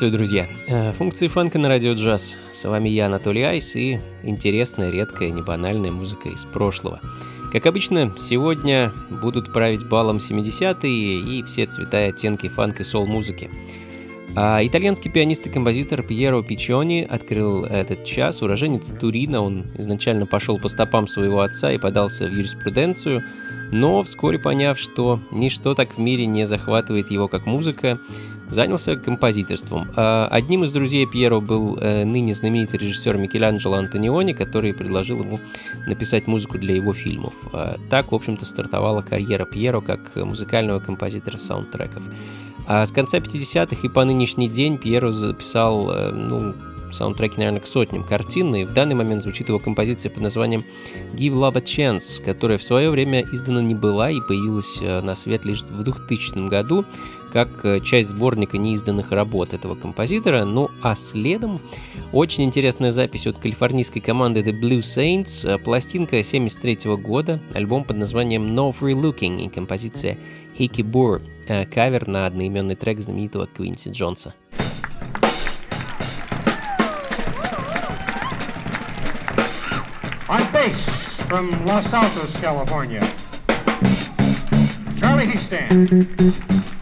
Приветствую, друзья! Э, функции фанка на радио джаз. С вами я, Анатолий Айс, и интересная, редкая, небанальная музыка из прошлого. Как обычно, сегодня будут править балом 70-е и все цвета и оттенки фанк и сол-музыки. А итальянский пианист и композитор Пьеро Пичони открыл этот час. Уроженец Турина, он изначально пошел по стопам своего отца и подался в юриспруденцию, но вскоре поняв, что ничто так в мире не захватывает его, как музыка, занялся композиторством. А одним из друзей Пьеро был э, ныне знаменитый режиссер Микеланджело Антониони, который предложил ему написать музыку для его фильмов. А так, в общем-то, стартовала карьера Пьеро как музыкального композитора саундтреков. А с конца 50-х и по нынешний день Пьеро записал, э, ну, саундтреки, наверное, к сотням картин, и в данный момент звучит его композиция под названием «Give Love a Chance», которая в свое время издана не была и появилась э, на свет лишь в 2000 году, как э, часть сборника неизданных работ этого композитора. Ну а следом очень интересная запись от калифорнийской команды The Blue Saints, э, пластинка 73 года, альбом под названием No Free Looking и композиция Hickey Boor, э, кавер на одноименный трек знаменитого Квинси Джонса. On bass from Los Altos, California, Charlie Heastan.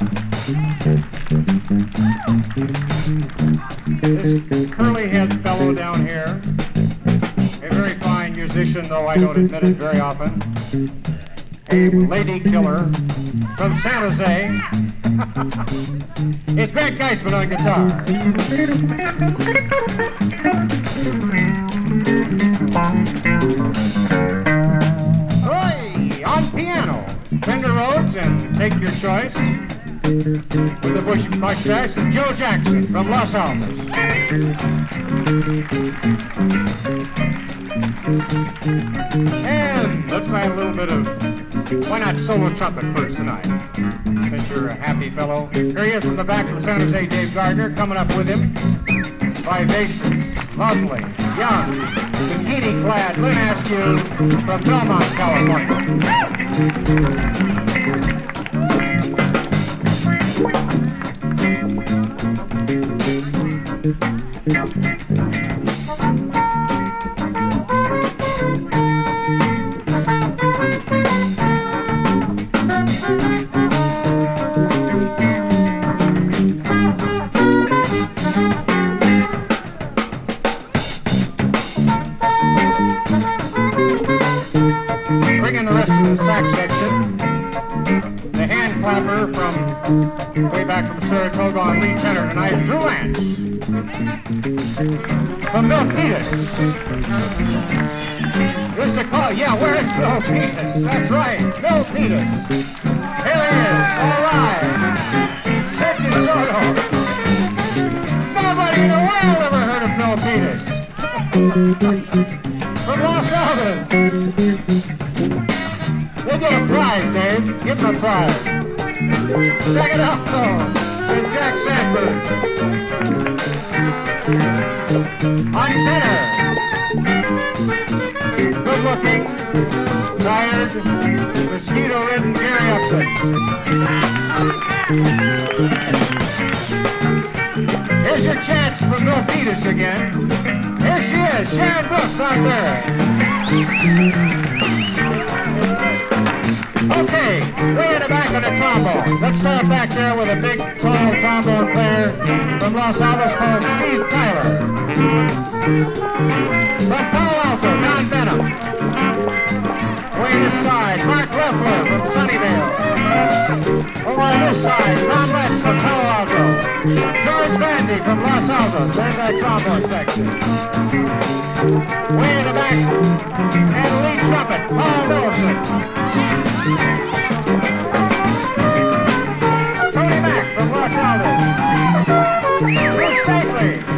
I don't admit it very often, a lady killer from San Jose. it's Grant Geisman on guitar. Oi, on piano, Fender Rhodes and take your choice. With the bush mustache Joe Jackson from Los Altos. And let's have a little bit of, why not solo trumpet first tonight? Since you're a happy fellow. Here he is from the back from San Jose, Dave Gardner, coming up with him. Vivacious, lovely, young, bikini-clad Lynn Askew from Belmont, California. Way Brown, lead tenor tonight, Drew Lance From Bill Peters. Where's the call? Yeah, where's Bill Peters? That's right, Bill Peters. Here he is, all right. Set your sword Nobody in the world ever heard of Bill Peters. From Los Alamos. We'll get a prize, Dave. Give him a prize. Check it out, though. Jack Sanford. On tenor. Good looking, tired, mosquito-ridden Gary Upton. Here's your chance for Bill Peters again. Here she is, Sharon Brooks on there. Okay, we're in the back of the trombone. Let's start back there with a big, tall trombone player from Los Altos called Steve Tyler. From Palo Alto, Don This side, Mark Leffler from Sunnyvale. Over on this side, Tom Lett from Palo Alto. George Bandy from Los Altos. There's that trombone section. Way in the back, and lead trumpet, Paul Middleton. Tony Mack from Los Altos. Bruce Stapley.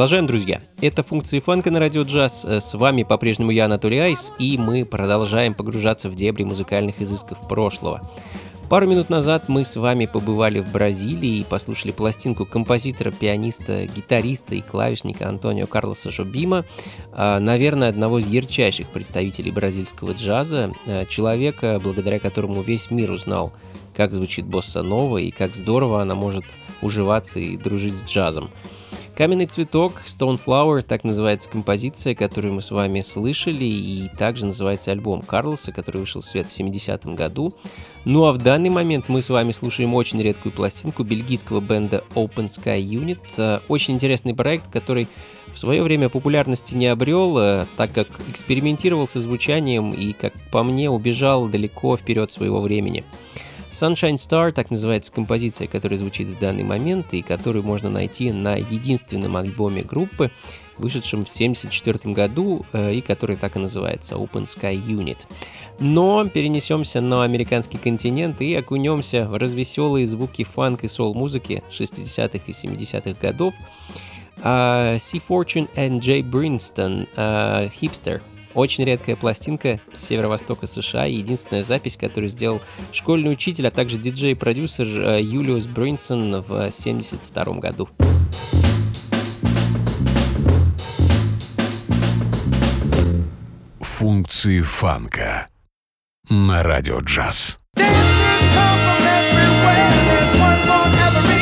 Продолжаем, друзья. Это функции фанка на радио джаз. С вами по-прежнему я, Анатолий Айс, и мы продолжаем погружаться в дебри музыкальных изысков прошлого. Пару минут назад мы с вами побывали в Бразилии и послушали пластинку композитора, пианиста, гитариста и клавишника Антонио Карлоса Жобима, а, наверное, одного из ярчайших представителей бразильского джаза, а, человека, благодаря которому весь мир узнал, как звучит босса нова и как здорово она может уживаться и дружить с джазом. Каменный цветок, Stone Flower, так называется композиция, которую мы с вами слышали, и также называется альбом Карлоса, который вышел в свет в 70-м году. Ну а в данный момент мы с вами слушаем очень редкую пластинку бельгийского бенда Open Sky Unit. Э, очень интересный проект, который в свое время популярности не обрел, э, так как экспериментировал со звучанием и, как по мне, убежал далеко вперед своего времени. Sunshine Star, так называется композиция, которая звучит в данный момент и которую можно найти на единственном альбоме группы, вышедшем в 1974 году э, и который так и называется Open Sky Unit. Но перенесемся на американский континент и окунемся в развеселые звуки фанк и сол-музыки 60-х и 70-х годов. Uh, C. Fortune and Jay Brinston, uh, Hipster, очень редкая пластинка с северо-востока США и единственная запись, которую сделал школьный учитель, а также диджей-продюсер э, Юлиус Бринсон в 1972 году. Функции фанка на радио джаз. We're doing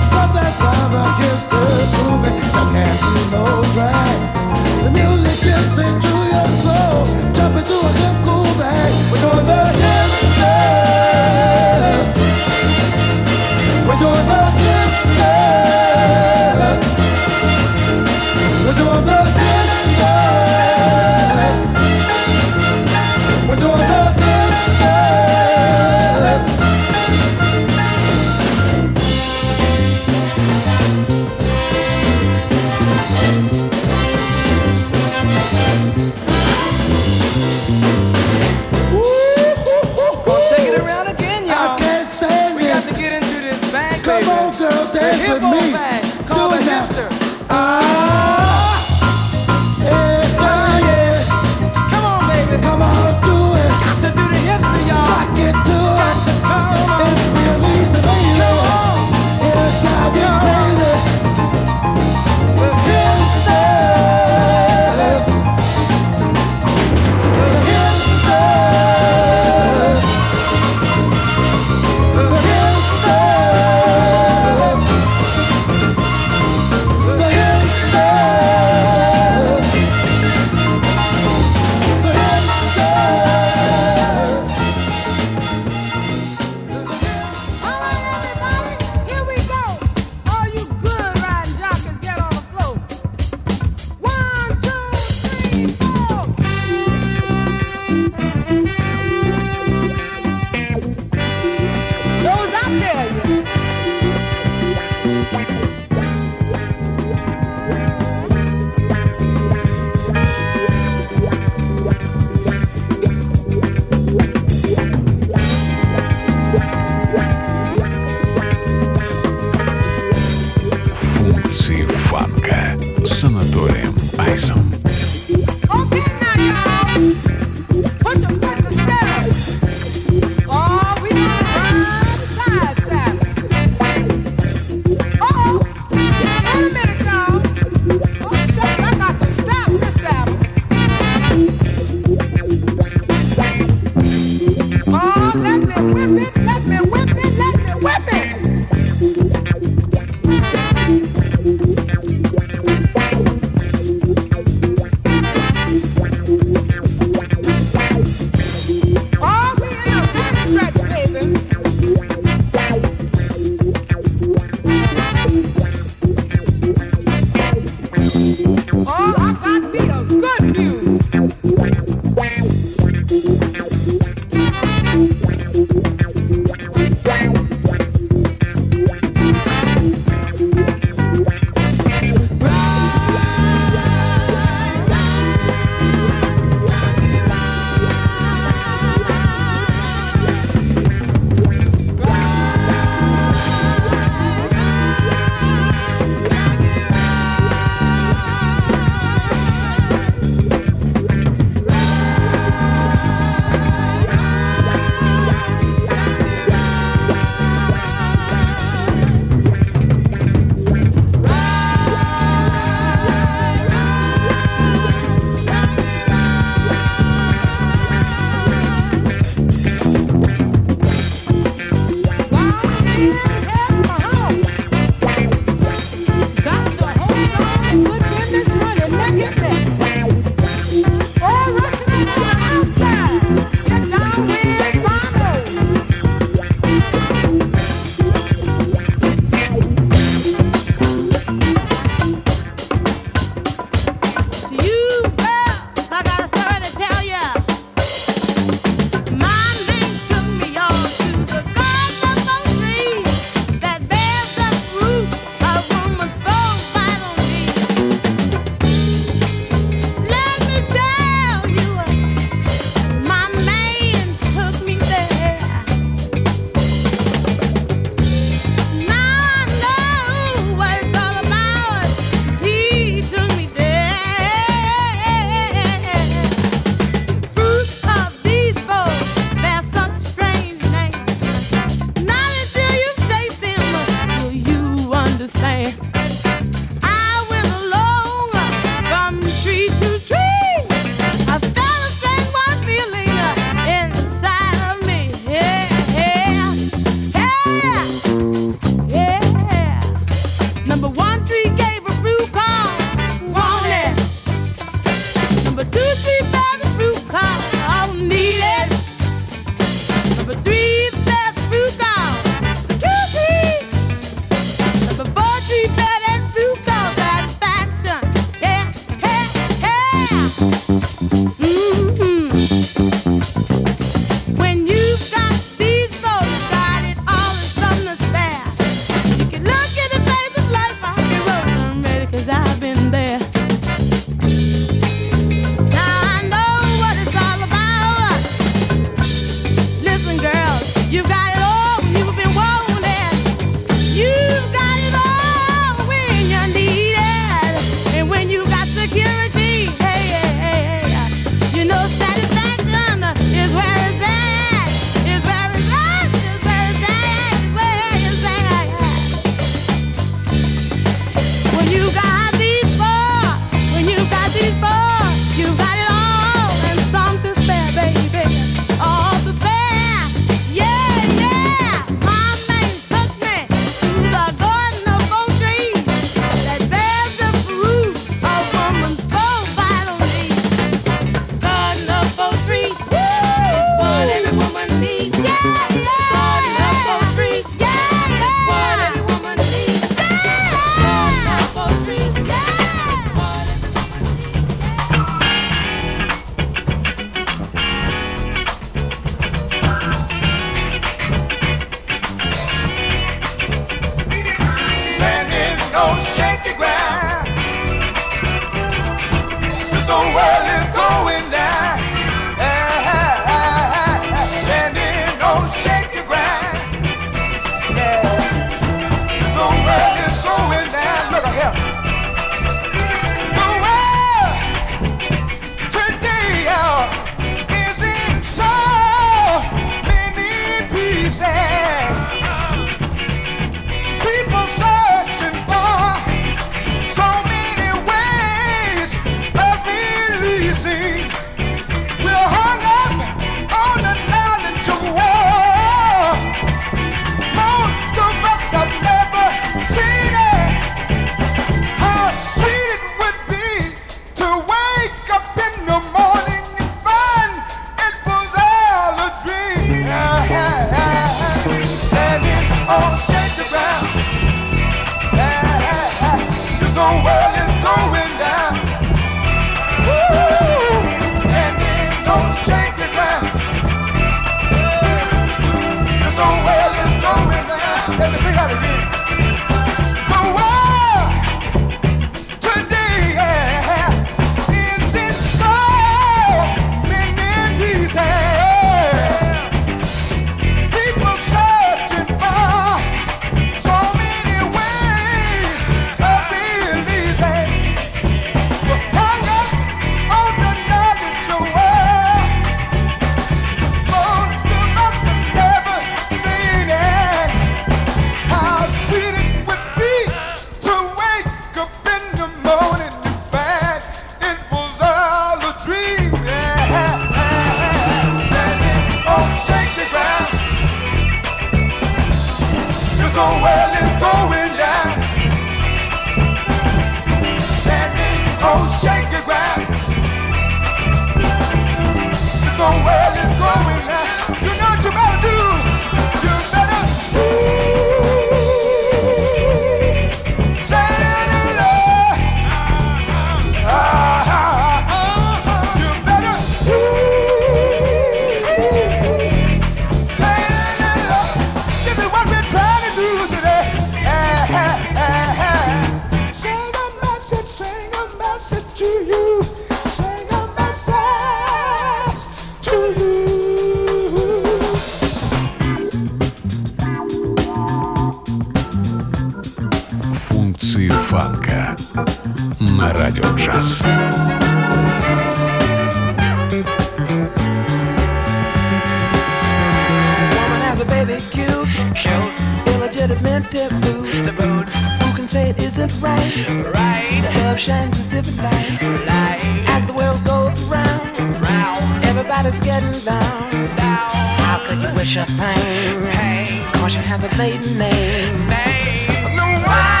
right? Love shines a different light. Light. As the world goes round, round. Everybody's getting down. Down. How could you wish pain? Pain. Caution has a maiden name. Name. No why.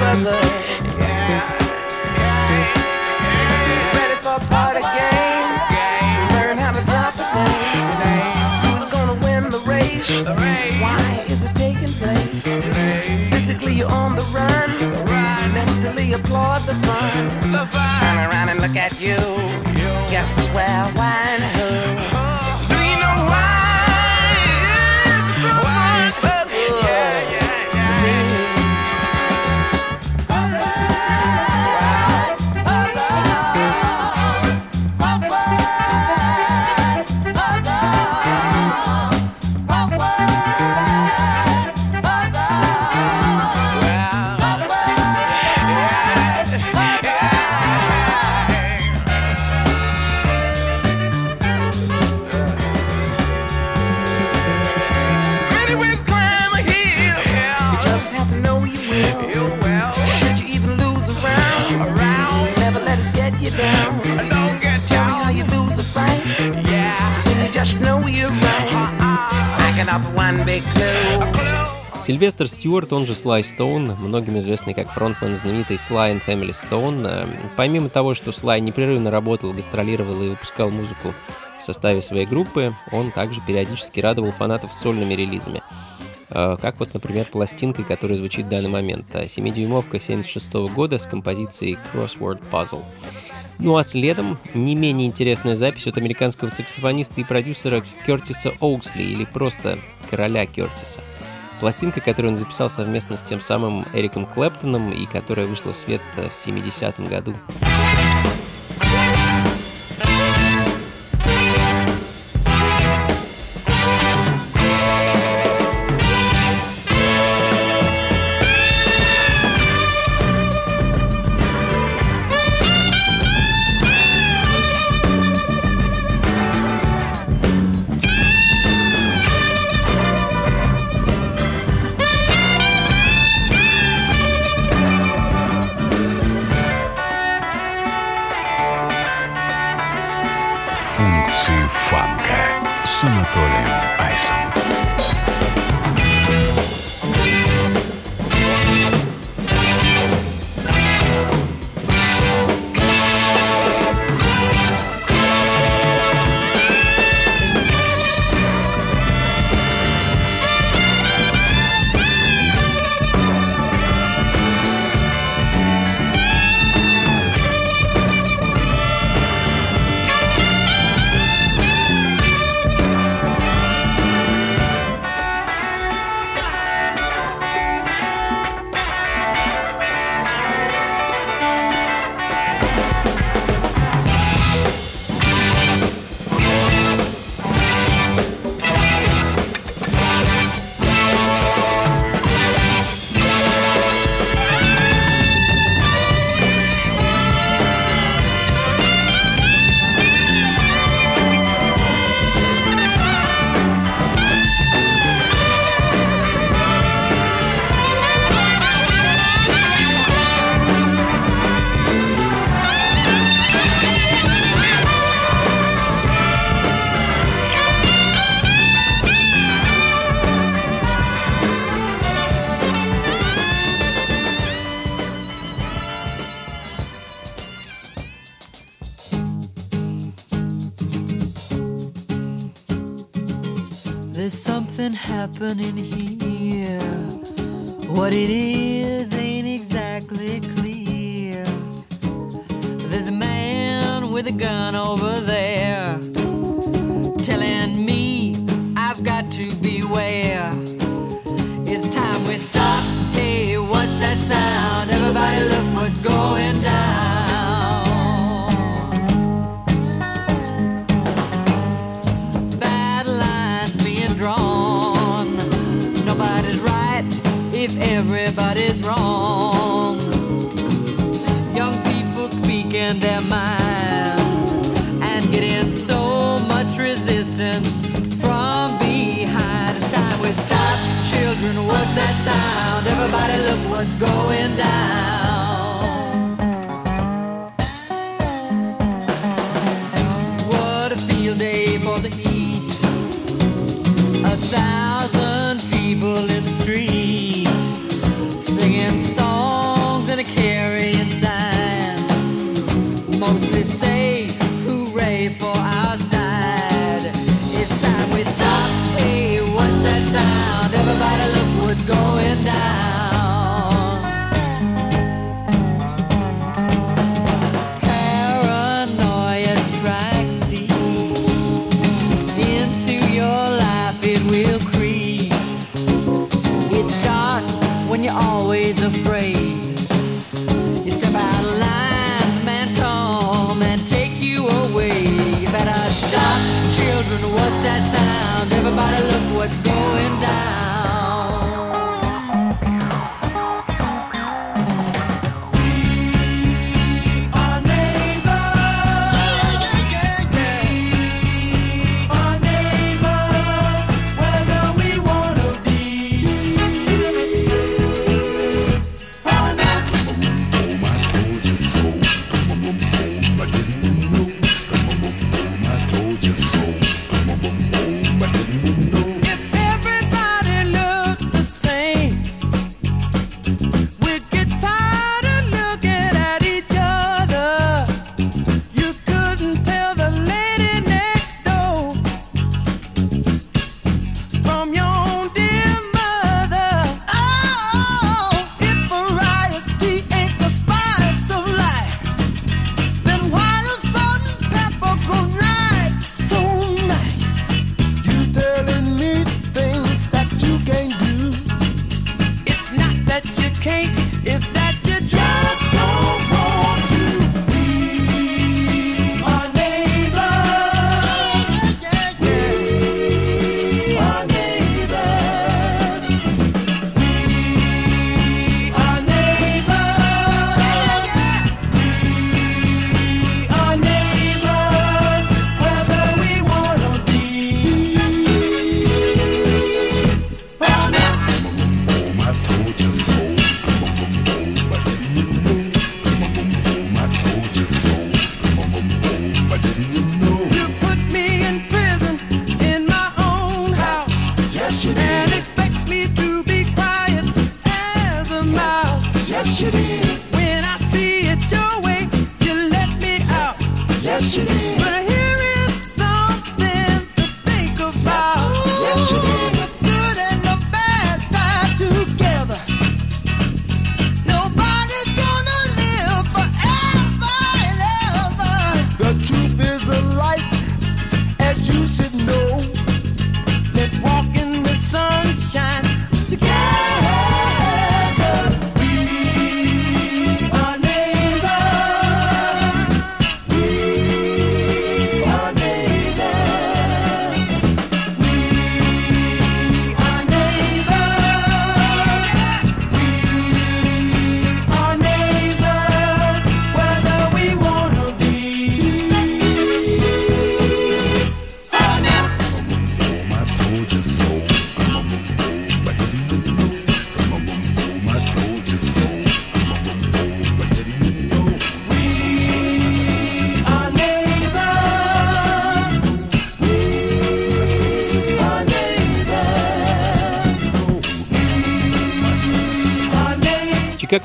brother. Turn around and look at you. Guess where, Сильвестр Стюарт, он же Слай Стоун, многим известный как фронтмен знаменитой Sly and Family Stone. Э, Помимо того, что Слай непрерывно работал, гастролировал и выпускал музыку в составе своей группы, он также периодически радовал фанатов сольными релизами. Э, Как вот, например, пластинкой, которая звучит в данный момент. э, 7-дюймовка 76 года с композицией Crossword Puzzle. Ну а следом не менее интересная запись от американского саксофониста и продюсера Кертиса Оуксли, или просто короля Кертиса. Пластинка, которую он записал совместно с тем самым Эриком Клэптоном и которая вышла в свет э, в 70-м году. Something happening here. What it is ain't exactly clear. There's a man with a gun over there sound. Everybody look what's going down.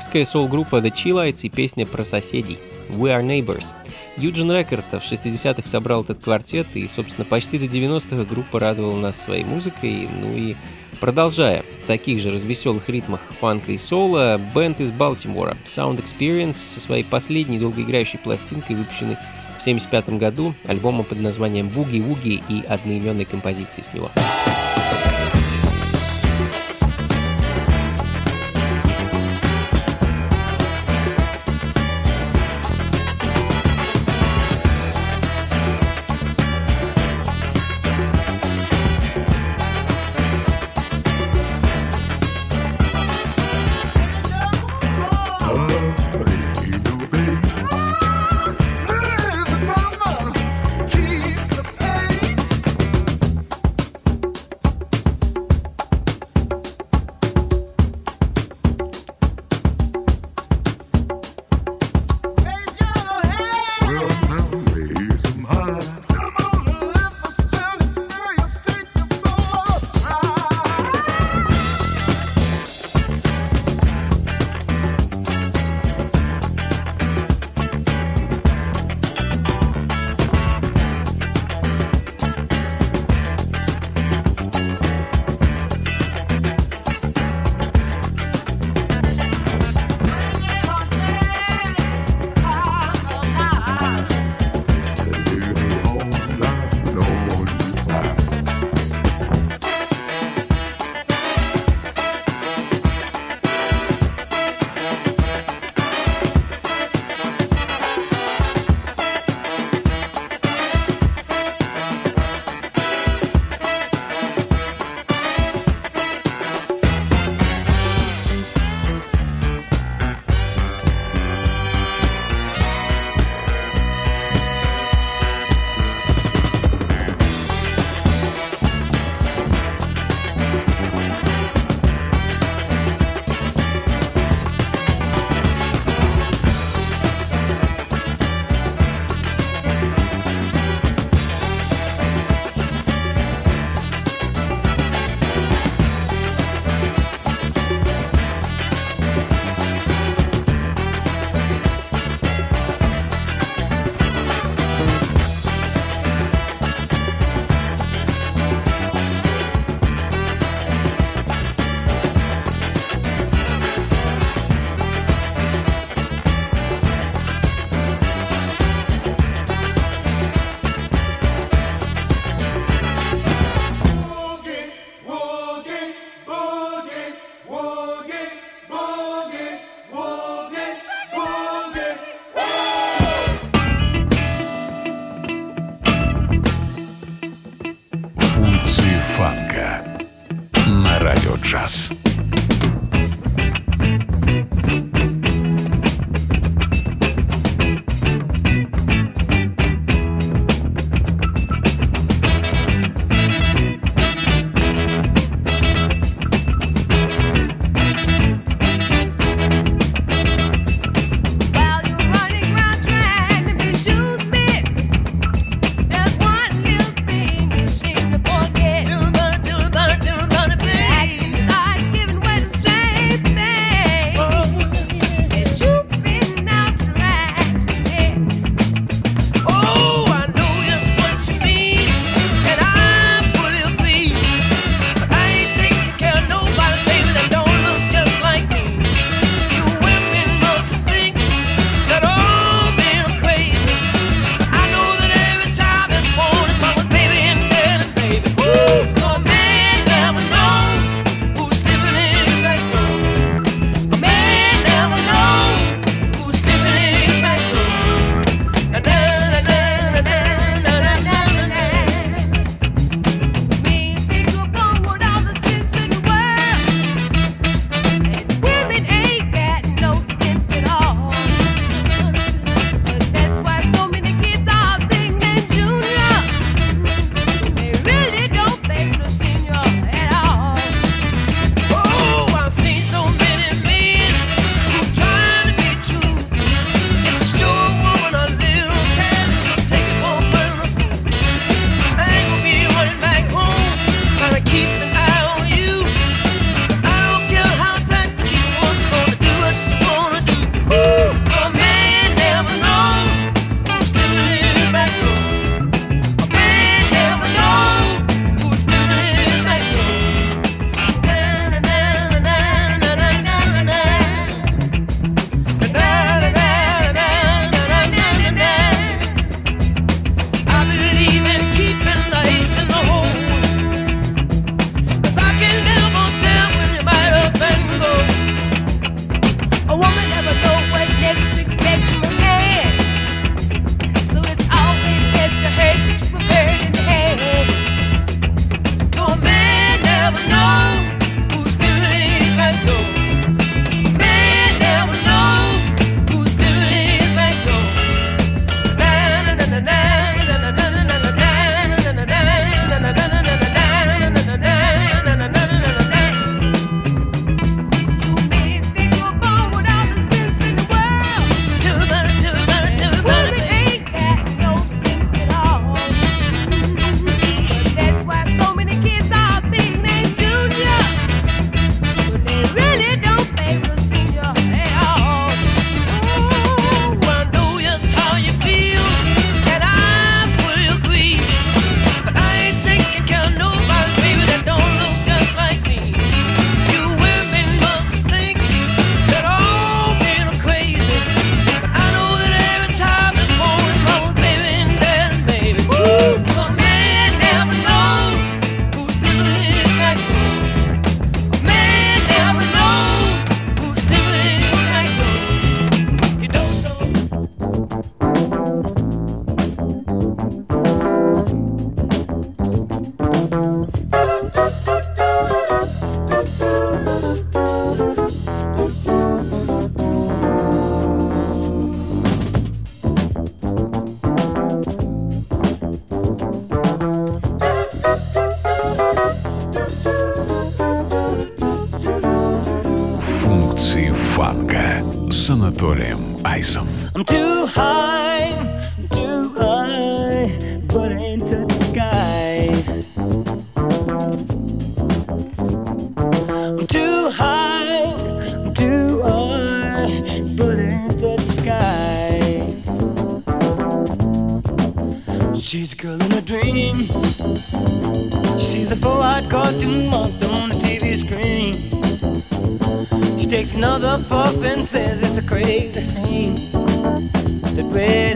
Канадская сол-группа The Chillites и песня про соседей «We Are Neighbors». Юджин Рекорд в 60-х собрал этот квартет, и, собственно, почти до 90-х группа радовала нас своей музыкой, ну и Продолжая в таких же развеселых ритмах фанка и соло, бенд из Балтимора Sound Experience со своей последней долгоиграющей пластинкой, выпущенной в 1975 году, альбомом под названием «Буги-вуги» и одноименной композиции с него.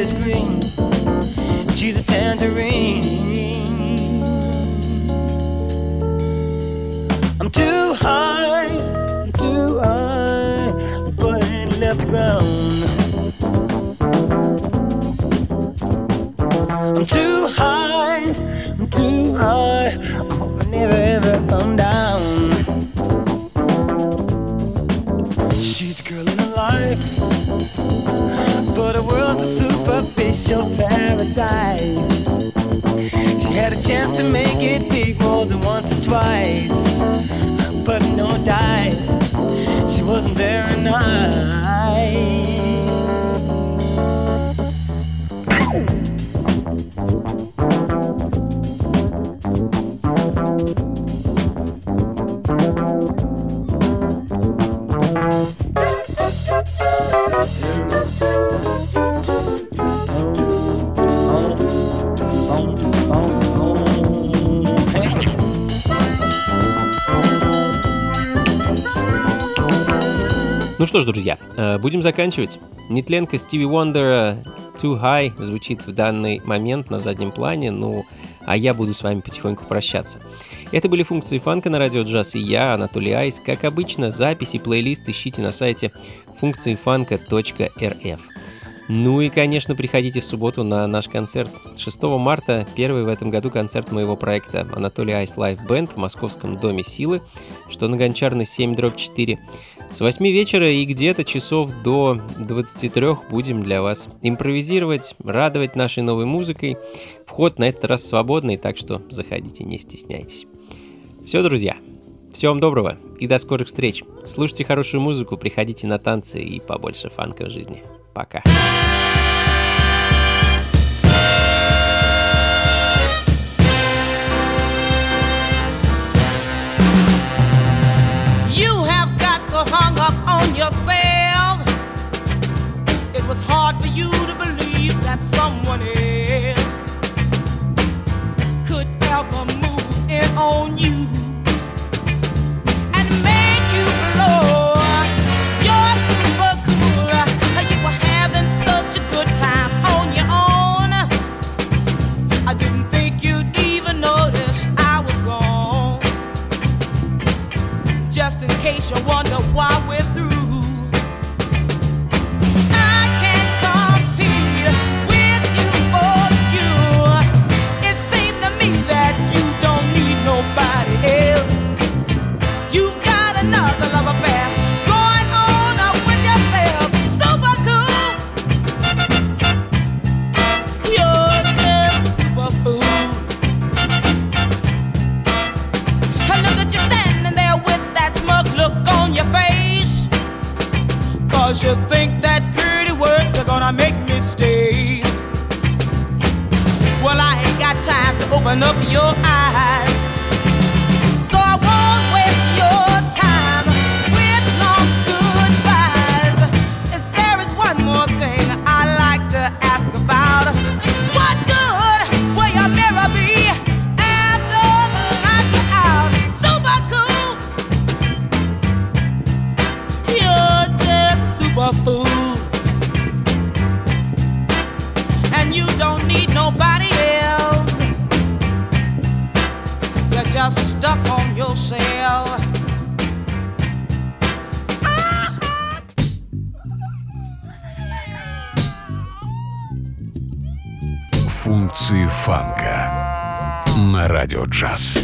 Is green. She's superficial paradise. She had a chance to make it big more than once or twice, but no dice. She wasn't very nice. Что ж, друзья, э, будем заканчивать. Нетленка Стиви Уондера Too High звучит в данный момент на заднем плане, ну, а я буду с вами потихоньку прощаться. Это были функции фанка на радио джаз и я, Анатолий Айс. Как обычно, записи, плейлист ищите на сайте функциифанка.рф. Ну и, конечно, приходите в субботу на наш концерт. 6 марта первый в этом году концерт моего проекта Анатолий Айс Лайв Бенд в Московском Доме Силы, что на Гончарной 7 дробь 4. С 8 вечера и где-то часов до 23 будем для вас импровизировать, радовать нашей новой музыкой. Вход на этот раз свободный, так что заходите, не стесняйтесь. Все, друзья, всего вам доброго и до скорых встреч. Слушайте хорошую музыку, приходите на танцы и побольше фанка в жизни. Пока. Was hard for you to believe that someone else could ever move in on you. And make Cause you think that pretty words are gonna make me stay. Well, I ain't got time to open up your yourself. Функции фанка на радио джаз.